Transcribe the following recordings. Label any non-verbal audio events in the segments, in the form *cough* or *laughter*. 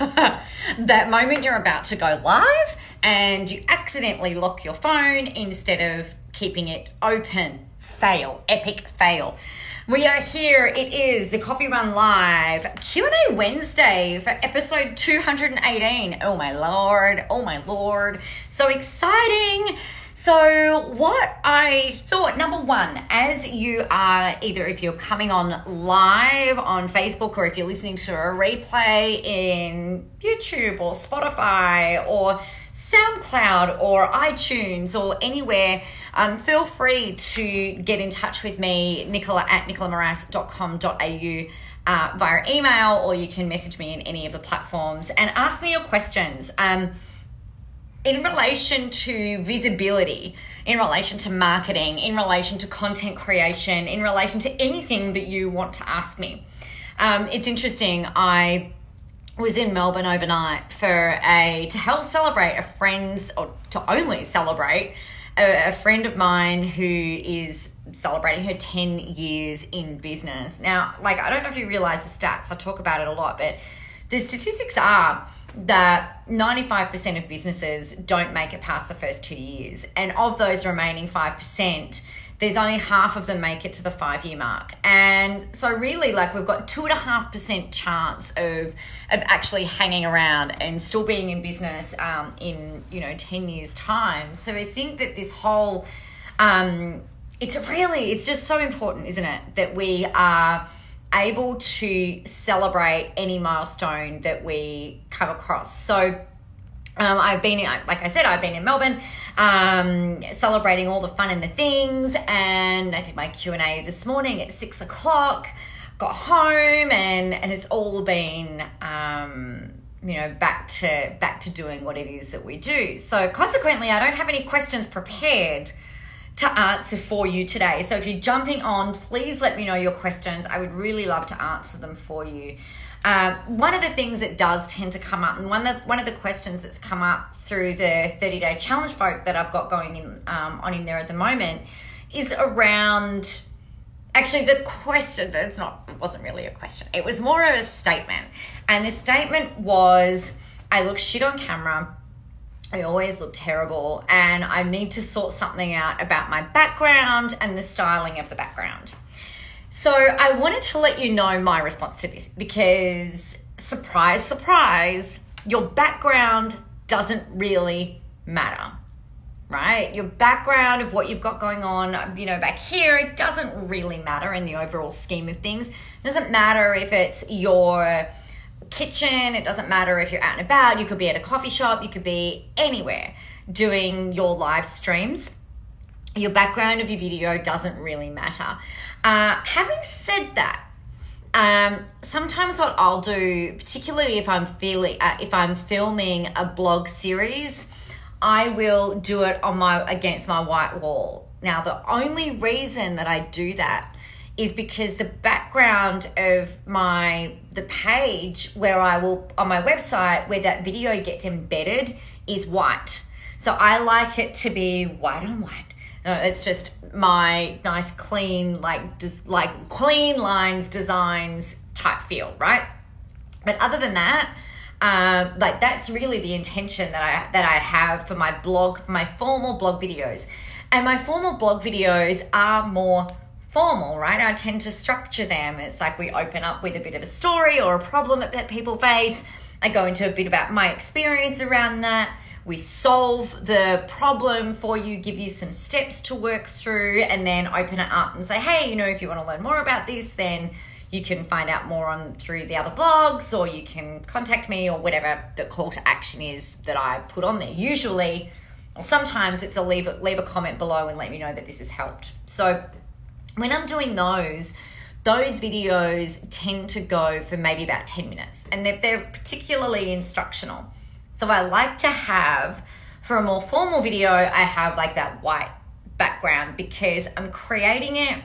*laughs* that moment you're about to go live and you accidentally lock your phone instead of keeping it open. Fail, epic fail. We are here. It is the Coffee Run Live Q&A Wednesday for episode 218. Oh my lord. Oh my lord. So exciting. So, what I thought, number one, as you are either if you're coming on live on Facebook or if you're listening to a replay in YouTube or Spotify or SoundCloud or iTunes or anywhere, um, feel free to get in touch with me, nicola at nicolamoras.com.au. Uh, via email, or you can message me in any of the platforms and ask me your questions. Um, in relation to visibility, in relation to marketing, in relation to content creation, in relation to anything that you want to ask me. Um, it's interesting. I was in Melbourne overnight for a to help celebrate a friend's or to only celebrate a, a friend of mine who is celebrating her 10 years in business. Now, like I don't know if you realize the stats. I talk about it a lot, but the statistics are that 95% of businesses don't make it past the first two years. And of those remaining 5%, there's only half of them make it to the five year mark. And so, really, like we've got two and a half percent chance of, of actually hanging around and still being in business um, in, you know, 10 years' time. So, I think that this whole, um, it's really, it's just so important, isn't it, that we are able to celebrate any milestone that we come across. So, um, I've been, like I said, I've been in Melbourne, um, celebrating all the fun and the things, and I did my Q and A this morning at six o'clock. Got home, and and it's all been, um, you know, back to back to doing what it is that we do. So consequently, I don't have any questions prepared to answer for you today. So if you're jumping on, please let me know your questions. I would really love to answer them for you. Uh, one of the things that does tend to come up, and one of the, one of the questions that's come up through the 30 day challenge vote that I've got going in um, on in there at the moment, is around. Actually, the question that's not it wasn't really a question. It was more of a statement, and the statement was, "I look shit on camera." I always look terrible, and I need to sort something out about my background and the styling of the background. So I wanted to let you know my response to this because, surprise, surprise, your background doesn't really matter, right? Your background of what you've got going on, you know, back here, it doesn't really matter in the overall scheme of things. It doesn't matter if it's your kitchen, it doesn't matter if you're out and about, you could be at a coffee shop, you could be anywhere doing your live streams your background of your video doesn't really matter. Uh, having said that, um, sometimes what I'll do, particularly if I'm feeling, uh, if I'm filming a blog series, I will do it on my against my white wall. Now, the only reason that I do that is because the background of my the page where I will on my website where that video gets embedded is white. So I like it to be white on white no, it's just my nice, clean, like just like clean lines, designs type feel, right? But other than that, um, like that's really the intention that I that I have for my blog, for my formal blog videos, and my formal blog videos are more formal, right? I tend to structure them. It's like we open up with a bit of a story or a problem that people face. I go into a bit about my experience around that we solve the problem for you, give you some steps to work through, and then open it up and say, hey, you know, if you want to learn more about this, then you can find out more on through the other blogs or you can contact me or whatever the call to action is that I put on there. Usually, or sometimes it's a leave a, leave a comment below and let me know that this has helped. So when I'm doing those, those videos tend to go for maybe about 10 minutes and they're, they're particularly instructional. So I like to have, for a more formal video, I have like that white background because I'm creating it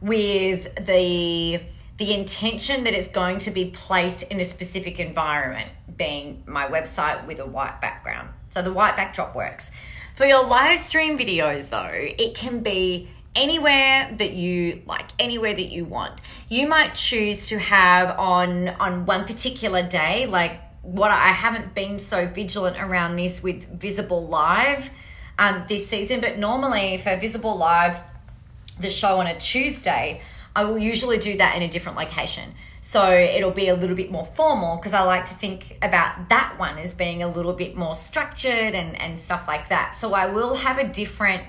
with the the intention that it's going to be placed in a specific environment, being my website with a white background. So the white backdrop works. For your live stream videos though, it can be anywhere that you like anywhere that you want you might choose to have on on one particular day like what I haven't been so vigilant around this with Visible Live um, this season, but normally for Visible Live, the show on a Tuesday, I will usually do that in a different location. So it'll be a little bit more formal because I like to think about that one as being a little bit more structured and, and stuff like that. So I will have a different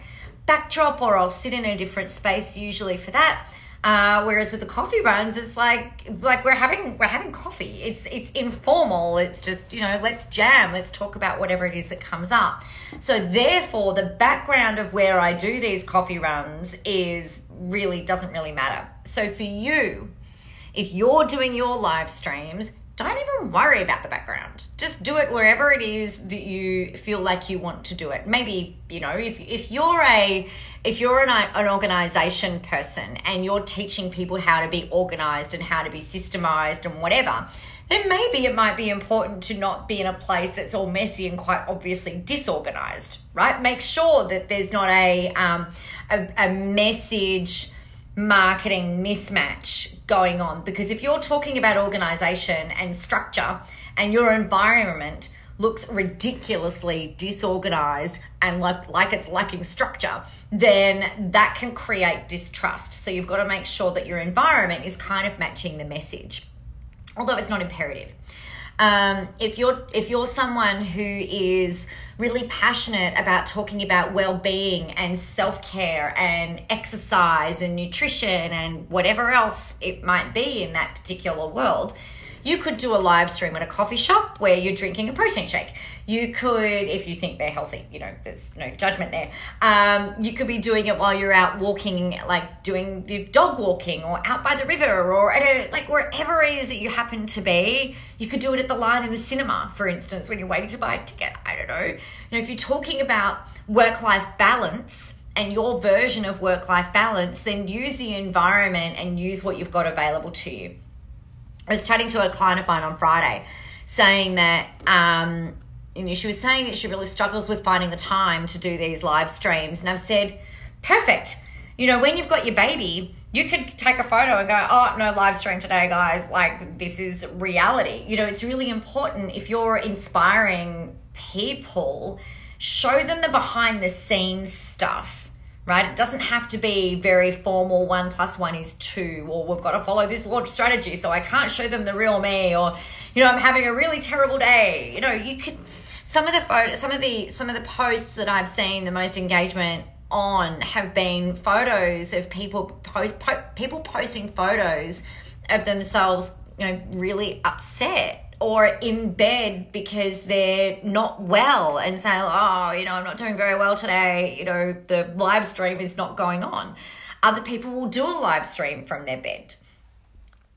backdrop or I'll sit in a different space usually for that. Uh, whereas with the coffee runs, it's like like we're having we're having coffee. It's it's informal. It's just you know let's jam. Let's talk about whatever it is that comes up. So therefore, the background of where I do these coffee runs is really doesn't really matter. So for you, if you're doing your live streams, don't even worry about the background. Just do it wherever it is that you feel like you want to do it. Maybe, you know, if, if you're a if you're an, an organization person and you're teaching people how to be organized and how to be systemized and whatever, then maybe it might be important to not be in a place that's all messy and quite obviously disorganized, right? Make sure that there's not a um, a, a message marketing mismatch going on. Because if you're talking about organization and structure and your environment looks ridiculously disorganized and like like it's lacking structure then that can create distrust. So you've got to make sure that your environment is kind of matching the message. Although it's not imperative um, if you're if you're someone who is really passionate about talking about well-being and self-care and exercise and nutrition and whatever else it might be in that particular world you could do a live stream at a coffee shop where you're drinking a protein shake. You could, if you think they're healthy, you know, there's no judgment there. Um, you could be doing it while you're out walking, like doing your dog walking or out by the river or at a, like wherever it is that you happen to be. You could do it at the line in the cinema, for instance, when you're waiting to buy a ticket. I don't know. You know, if you're talking about work life balance, and your version of work life balance, then use the environment and use what you've got available to you. I was chatting to a client of mine on Friday saying that um, you know, she was saying that she really struggles with finding the time to do these live streams. And I've said, perfect. You know, when you've got your baby, you could take a photo and go, oh, no live stream today, guys. Like, this is reality. You know, it's really important if you're inspiring people, show them the behind the scenes stuff right? It doesn't have to be very formal, one plus one is two, or we've got to follow this launch strategy, so I can't show them the real me, or, you know, I'm having a really terrible day. You know, you could, some of the photos, some of the, some of the posts that I've seen the most engagement on have been photos of people post, po- people posting photos of themselves, you know, really upset or in bed because they're not well and say, oh, you know, I'm not doing very well today, you know, the live stream is not going on. Other people will do a live stream from their bed.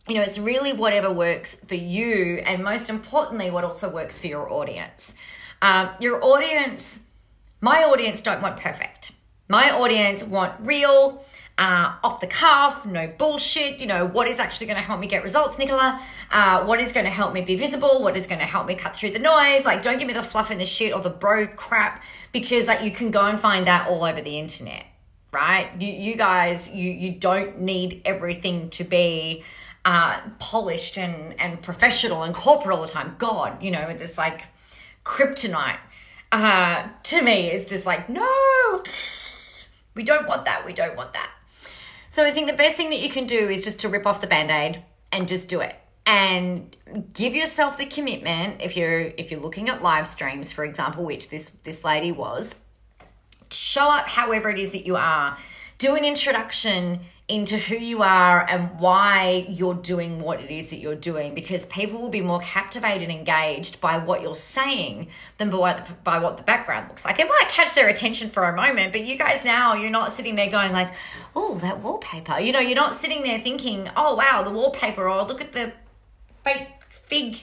You know, it's really whatever works for you, and most importantly, what also works for your audience. Um, your audience, my audience don't want perfect. My audience want real, uh, off the cuff, no bullshit. You know, what is actually going to help me get results, Nicola? Uh, what is going to help me be visible? What is going to help me cut through the noise? Like, don't give me the fluff and the shit or the bro crap because like you can go and find that all over the internet, right? You, you guys, you you don't need everything to be uh, polished and and professional and corporate all the time. God, you know, it's like kryptonite. Uh, to me, it's just like no. We don't want that. We don't want that. So I think the best thing that you can do is just to rip off the band-aid and just do it. And give yourself the commitment if you're if you're looking at live streams, for example, which this this lady was, show up however it is that you are. Do an introduction into who you are and why you're doing what it is that you're doing because people will be more captivated and engaged by what you're saying than by, the, by what the background looks like. It might catch their attention for a moment, but you guys now, you're not sitting there going like, oh, that wallpaper. You know, you're not sitting there thinking, oh, wow, the wallpaper, or look at the fake fig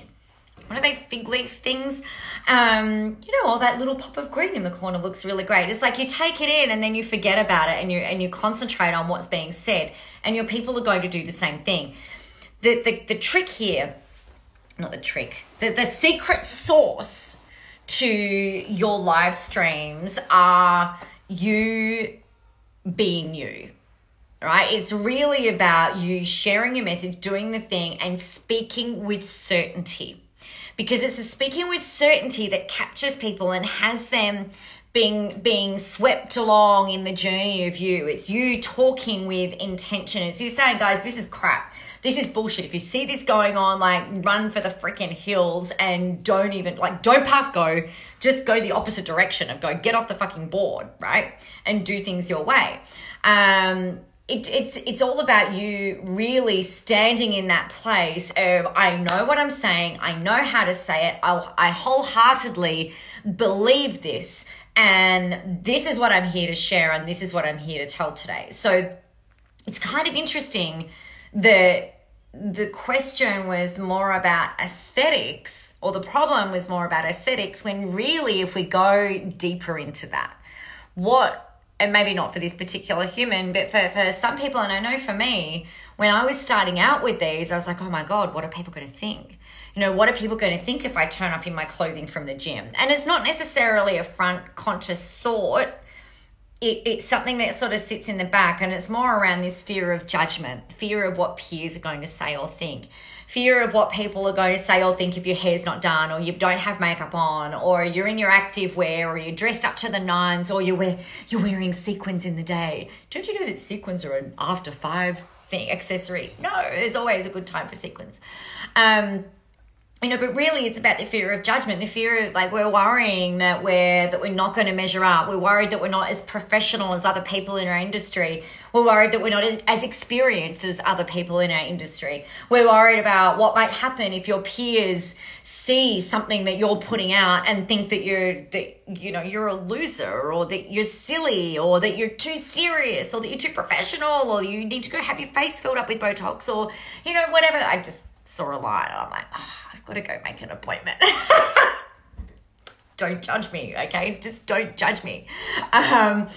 what are they fig leaf things um, you know all that little pop of green in the corner looks really great. It's like you take it in and then you forget about it and you and you concentrate on what's being said and your people are going to do the same thing. The the, the trick here not the trick the, the secret sauce to your live streams are you being you right? It's really about you sharing your message, doing the thing, and speaking with certainty because it's a speaking with certainty that captures people and has them being being swept along in the journey of you. It's you talking with intention. It's you saying, guys, this is crap. This is bullshit. If you see this going on, like run for the freaking hills and don't even like don't pass go. Just go the opposite direction of go get off the fucking board, right? And do things your way. Um it, it's it's all about you really standing in that place of I know what I'm saying, I know how to say it, I'll, I wholeheartedly believe this, and this is what I'm here to share, and this is what I'm here to tell today. So it's kind of interesting that the question was more about aesthetics, or the problem was more about aesthetics, when really, if we go deeper into that, what and maybe not for this particular human, but for, for some people, and I know for me, when I was starting out with these, I was like, oh my God, what are people going to think? you know, what are people going to think if I turn up in my clothing from the gym? And it's not necessarily a front conscious thought. It, it's something that sort of sits in the back, and it's more around this fear of judgment, fear of what peers are going to say or think, fear of what people are going to say or think if your hair's not done, or you don't have makeup on, or you're in your active wear, or you're dressed up to the nines, or you wear you're wearing sequins in the day. Don't you know that sequins are an after five thing accessory? No, there's always a good time for sequins. Um, you know, but really it's about the fear of judgment, the fear of like we're worrying that we're that we're not going to measure up. We're worried that we're not as professional as other people in our industry. We're worried that we're not as, as experienced as other people in our industry. We're worried about what might happen if your peers see something that you're putting out and think that you're that you know you're a loser or that you're silly or that you're too serious or that you're too professional or you need to go have your face filled up with botox or you know whatever. I just saw a line and I'm like, oh, I've got to go make an appointment. *laughs* don't judge me, okay? Just don't judge me. Um,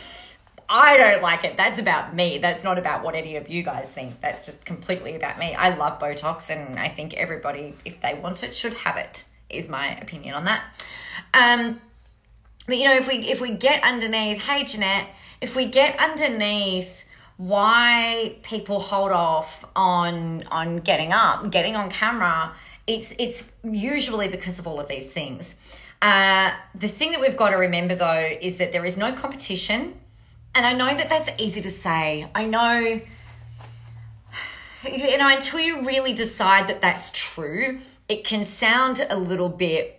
I don't like it. That's about me. That's not about what any of you guys think. That's just completely about me. I love Botox and I think everybody, if they want it, should have it, is my opinion on that. Um, but you know, if we if we get underneath, hey Jeanette, if we get underneath why people hold off on on getting up, getting on camera, it's it's usually because of all of these things. Uh, the thing that we've got to remember though is that there is no competition, and I know that that's easy to say. I know, *sighs* you know, until you really decide that that's true, it can sound a little bit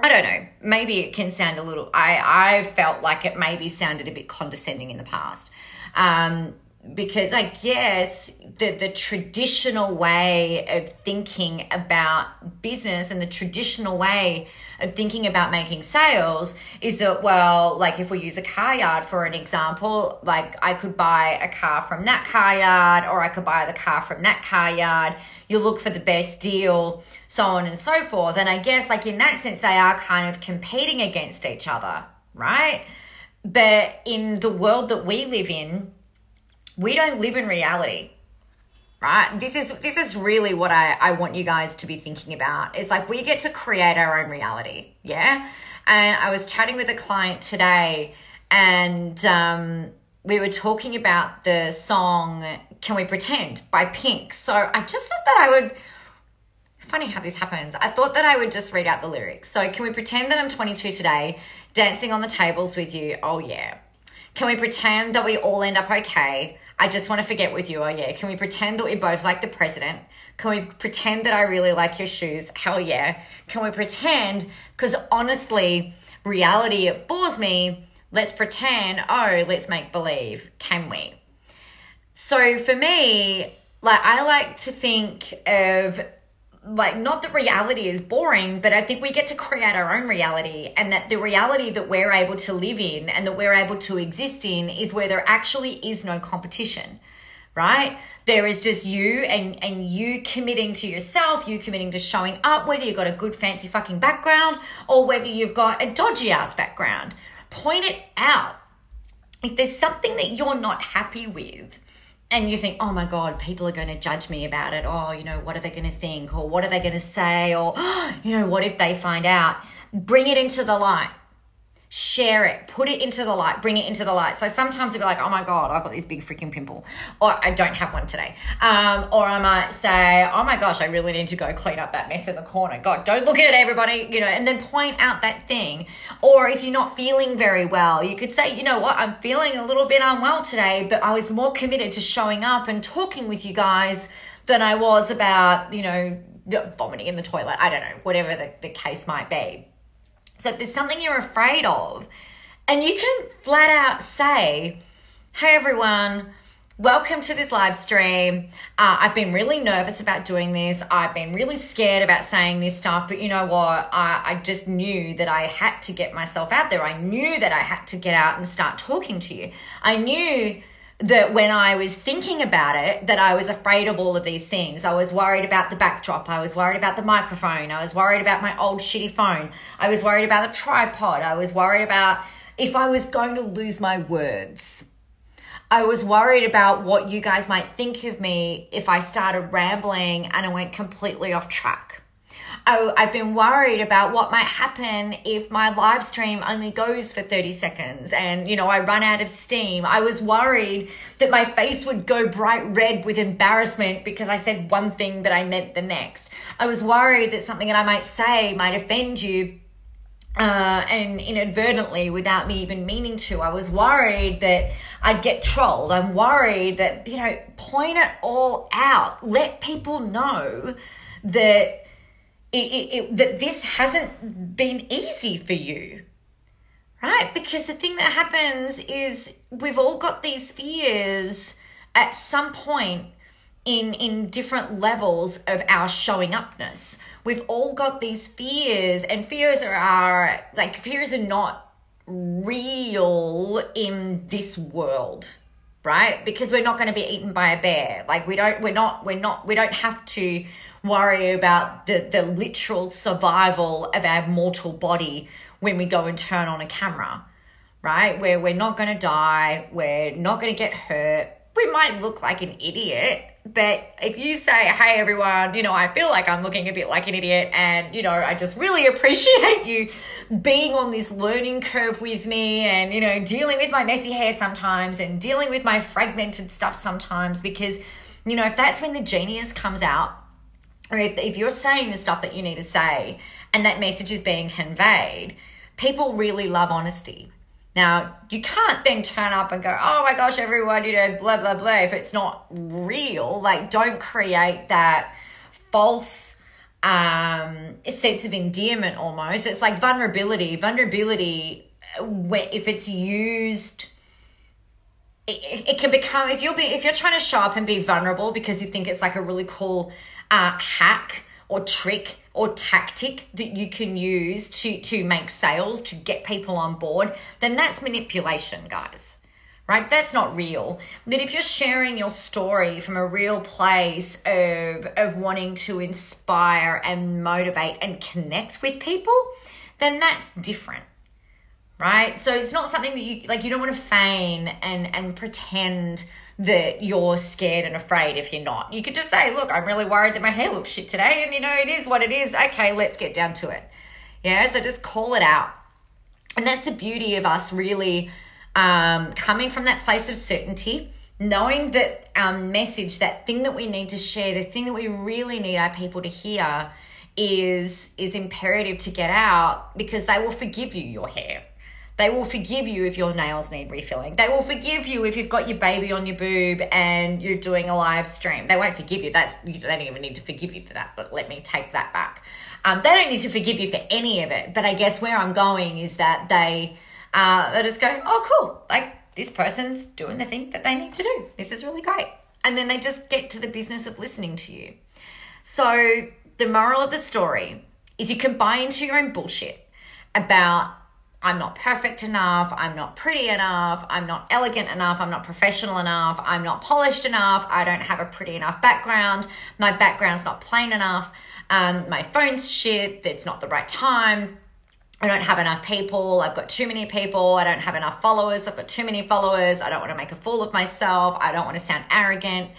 I don't know. Maybe it can sound a little. I I felt like it maybe sounded a bit condescending in the past. Um, because I guess the the traditional way of thinking about business and the traditional way of thinking about making sales is that well, like if we use a car yard for an example, like I could buy a car from that car yard or I could buy the car from that car yard. You look for the best deal, so on and so forth. And I guess like in that sense, they are kind of competing against each other, right? But in the world that we live in, we don't live in reality right? This is this is really what I, I want you guys to be thinking about. It's like we get to create our own reality yeah? And i was chatting with a client today and um, we were talking about the song can we pretend by pink. So i just thought that i would funny how this happens. I thought that i would just read out the lyrics. So can we pretend that i'm 22 today dancing on the tables with you. Oh yeah. Can we pretend that we all end up okay I just want to forget with you. Oh, yeah. Can we pretend that we both like the president? Can we pretend that I really like your shoes? Hell yeah. Can we pretend? Because honestly, reality, it bores me. Let's pretend. Oh, let's make believe. Can we? So for me, like, I like to think of like not that reality is boring but i think we get to create our own reality and that the reality that we're able to live in and that we're able to exist in is where there actually is no competition right? There is just you and and you committing to yourself you committing to showing up whether you've got a good fancy fucking background or whether you've got a dodgy ass background. Point it out. If there's something that you're not happy with and you think, oh my God, people are going to judge me about it. Oh, you know, what are they going to think? Or what are they going to say? Or, *gasps* you know, what if they find out? Bring it into the light. Share it, put it into the light, bring it into the light. So sometimes it'll be like, oh my God, I've got this big freaking pimple, or I don't have one today. Um, or I might say, oh my gosh, I really need to go clean up that mess in the corner. God, don't look at it, everybody, you know, and then point out that thing. Or if you're not feeling very well, you could say, you know what, I'm feeling a little bit unwell today, but I was more committed to showing up and talking with you guys than I was about, you know, vomiting in the toilet. I don't know, whatever the, the case might be. So if there's something you're afraid of, and you can flat out say, Hey everyone, welcome to this live stream. Uh, I've been really nervous about doing this. I've been really scared about saying this stuff, but you know what? I, I just knew that I had to get myself out there. I knew that I had to get out and start talking to you. I knew that when I was thinking about it, that I was afraid of all of these things. I was worried about the backdrop. I was worried about the microphone. I was worried about my old shitty phone. I was worried about a tripod. I was worried about if I was going to lose my words. I was worried about what you guys might think of me if I started rambling and I went completely off track. I've been worried about what might happen if my live stream only goes for 30 seconds and, you know, I run out of steam. I was worried that my face would go bright red with embarrassment because I said one thing but I meant the next. I was worried that something that I might say might offend you uh, and inadvertently without me even meaning to. I was worried that I'd get trolled. I'm worried that, you know, point it all out. Let people know that it, it, it, that this hasn't been easy for you right? Because the thing that happens is we've all got these fears at some point in in different levels of our showing upness we've all got these fears and fears are, are like fears are not real in this world right? Because we're not going to be eaten by a bear. Like we don't we're not we're not we don't have to worry about the, the literal survival of our mortal body when we go and turn on a camera, right? Where we're not going to die, we're not going to get hurt. We might look like an idiot, but if you say, hey, everyone, you know, I feel like I'm looking a bit like an idiot, and, you know, I just really *laughs* appreciate you being on this learning curve with me and, you know, dealing with my messy hair sometimes and dealing with my fragmented stuff sometimes, because, you know, if that's when the genius comes out, or if, if you're saying the stuff that you need to say and that message is being conveyed, people really love honesty. Now, you can't then turn up and go, oh my gosh, everyone, you know, blah, blah, blah, if it's not real. Like, don't create that false um, sense of endearment almost. It's like vulnerability. Vulnerability, if it's used, it, it can become, if you're, be, if you're trying to show up and be vulnerable because you think it's like a really cool uh, hack or trick or tactic that you can use to to make sales to get people on board then that's manipulation guys. Right? That's not real. But if you're sharing your story from a real place of of wanting to inspire and motivate and connect with people then that's different. Right? So it's not something that you like you don't want to feign and and pretend that you're scared and afraid if you're not. You could just say, look, I'm really worried that my hair looks shit today, and you know, it is what it is. Okay, let's get down to it. Yeah, so just call it out. And that's the beauty of us really um, coming from that place of certainty, knowing that our message, that thing that we need to share, the thing that we really need our people to hear is is imperative to get out because they will forgive you your hair they will forgive you if your nails need refilling. They will forgive you if you've got your baby on your boob and you're doing a live stream. They won't forgive you. That's they don't even need to forgive you for that. But let me take that back. Um, they don't need to forgive you for any of it. But I guess where I'm going is that they uh, they just go, oh cool, like this person's doing the thing that they need to do. This is really great. And then they just get to the business of listening to you. So the moral of the story is you can buy into your own bullshit about I'm not perfect enough, I'm not pretty enough, I'm not elegant enough, I'm not professional enough, I'm not polished enough, I don't have a pretty enough background, my background's not plain enough, um, my phone's shit, it's not the right time. I don't have enough people. I've got too many people. I don't have enough followers. I've got too many followers. I don't want to make a fool of myself. I don't want to sound arrogant.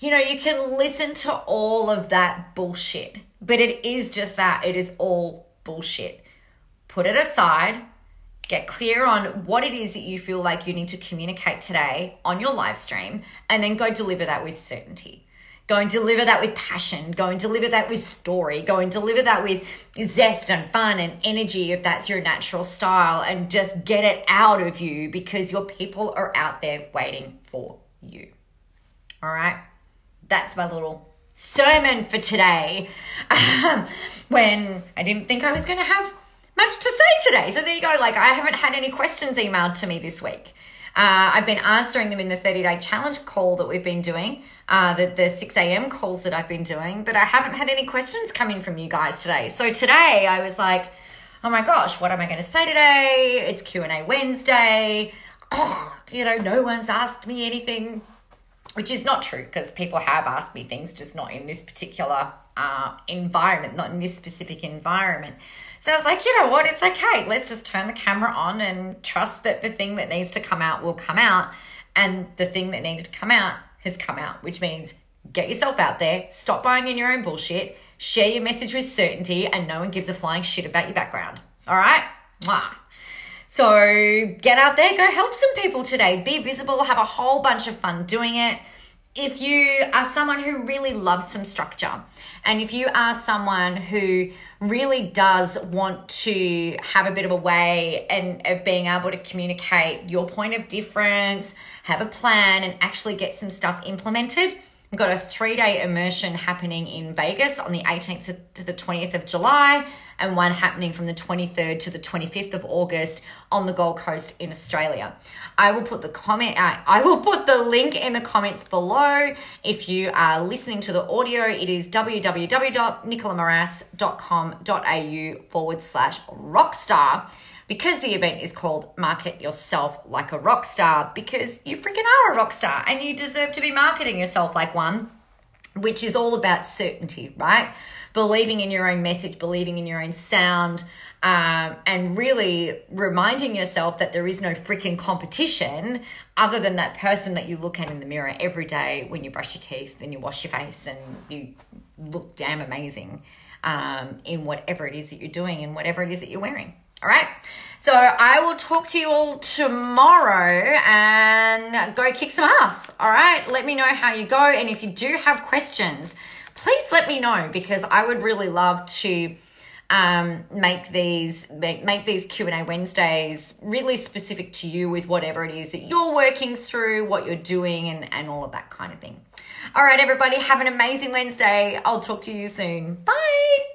You know, you can listen to all of that bullshit, but it is just that. It is all bullshit. Put it aside get clear on what it is that you feel like you need to communicate today on your live stream, and then go deliver that with certainty. Go and deliver that with passion. Go and deliver that with story. Go and deliver that with zest and fun and energy if that's your natural style and just get it out of you because your people are out there waiting for you. All right? That's my little sermon for today. *laughs* when I didn't think I was going to have much to say today. So there you go. Like, I haven't had any questions emailed to me this week. Uh, I've been answering them in the 30 day challenge call that we've been doing, uh, the, the 6 a.m. calls that I've been doing, but I haven't had any questions coming from you guys today. So today I was like, oh my gosh, what am I going to say today? It's Q&A Wednesday. Oh, you know, no one's asked me anything, which is not true because people have asked me things, just not in this particular uh, environment, not in this specific environment. So I was like, you know what? It's okay. Let's just turn the camera on and trust that the thing that needs to come out will come out. And the thing that needed to come out has come out, which means get yourself out there, stop buying in your own bullshit, share your message with certainty, and no one gives a flying shit about your background. All right? Mwah. So get out there, go help some people today. Be visible, have a whole bunch of fun doing it if you are someone who really loves some structure, and if you are someone who really does want to have a bit of a way and of being able to communicate your point of difference, have a plan, and actually get some stuff implemented, We've got a three day immersion happening in Vegas on the 18th to the 20th of July, and one happening from the 23rd to the 25th of August on the Gold Coast in Australia. I will put the comment, uh, I will put the link in the comments below. If you are listening to the audio, it is www.nicolamoras.com.au forward slash rockstar because the event is called Market Yourself Like a Rockstar because you freaking are a rockstar and you deserve to be marketing yourself like one, which is all about certainty, right? Believing in your own message, believing in your own sound, um, and really reminding yourself that there is no freaking competition other than that person that you look at in the mirror every day when you brush your teeth and you wash your face and you look damn amazing um, in whatever it is that you're doing and whatever it is that you're wearing. All right. So I will talk to you all tomorrow and go kick some ass. All right. Let me know how you go. And if you do have questions, please let me know because I would really love to um, make these make, make these q&a wednesdays really specific to you with whatever it is that you're working through what you're doing and, and all of that kind of thing all right everybody have an amazing wednesday i'll talk to you soon bye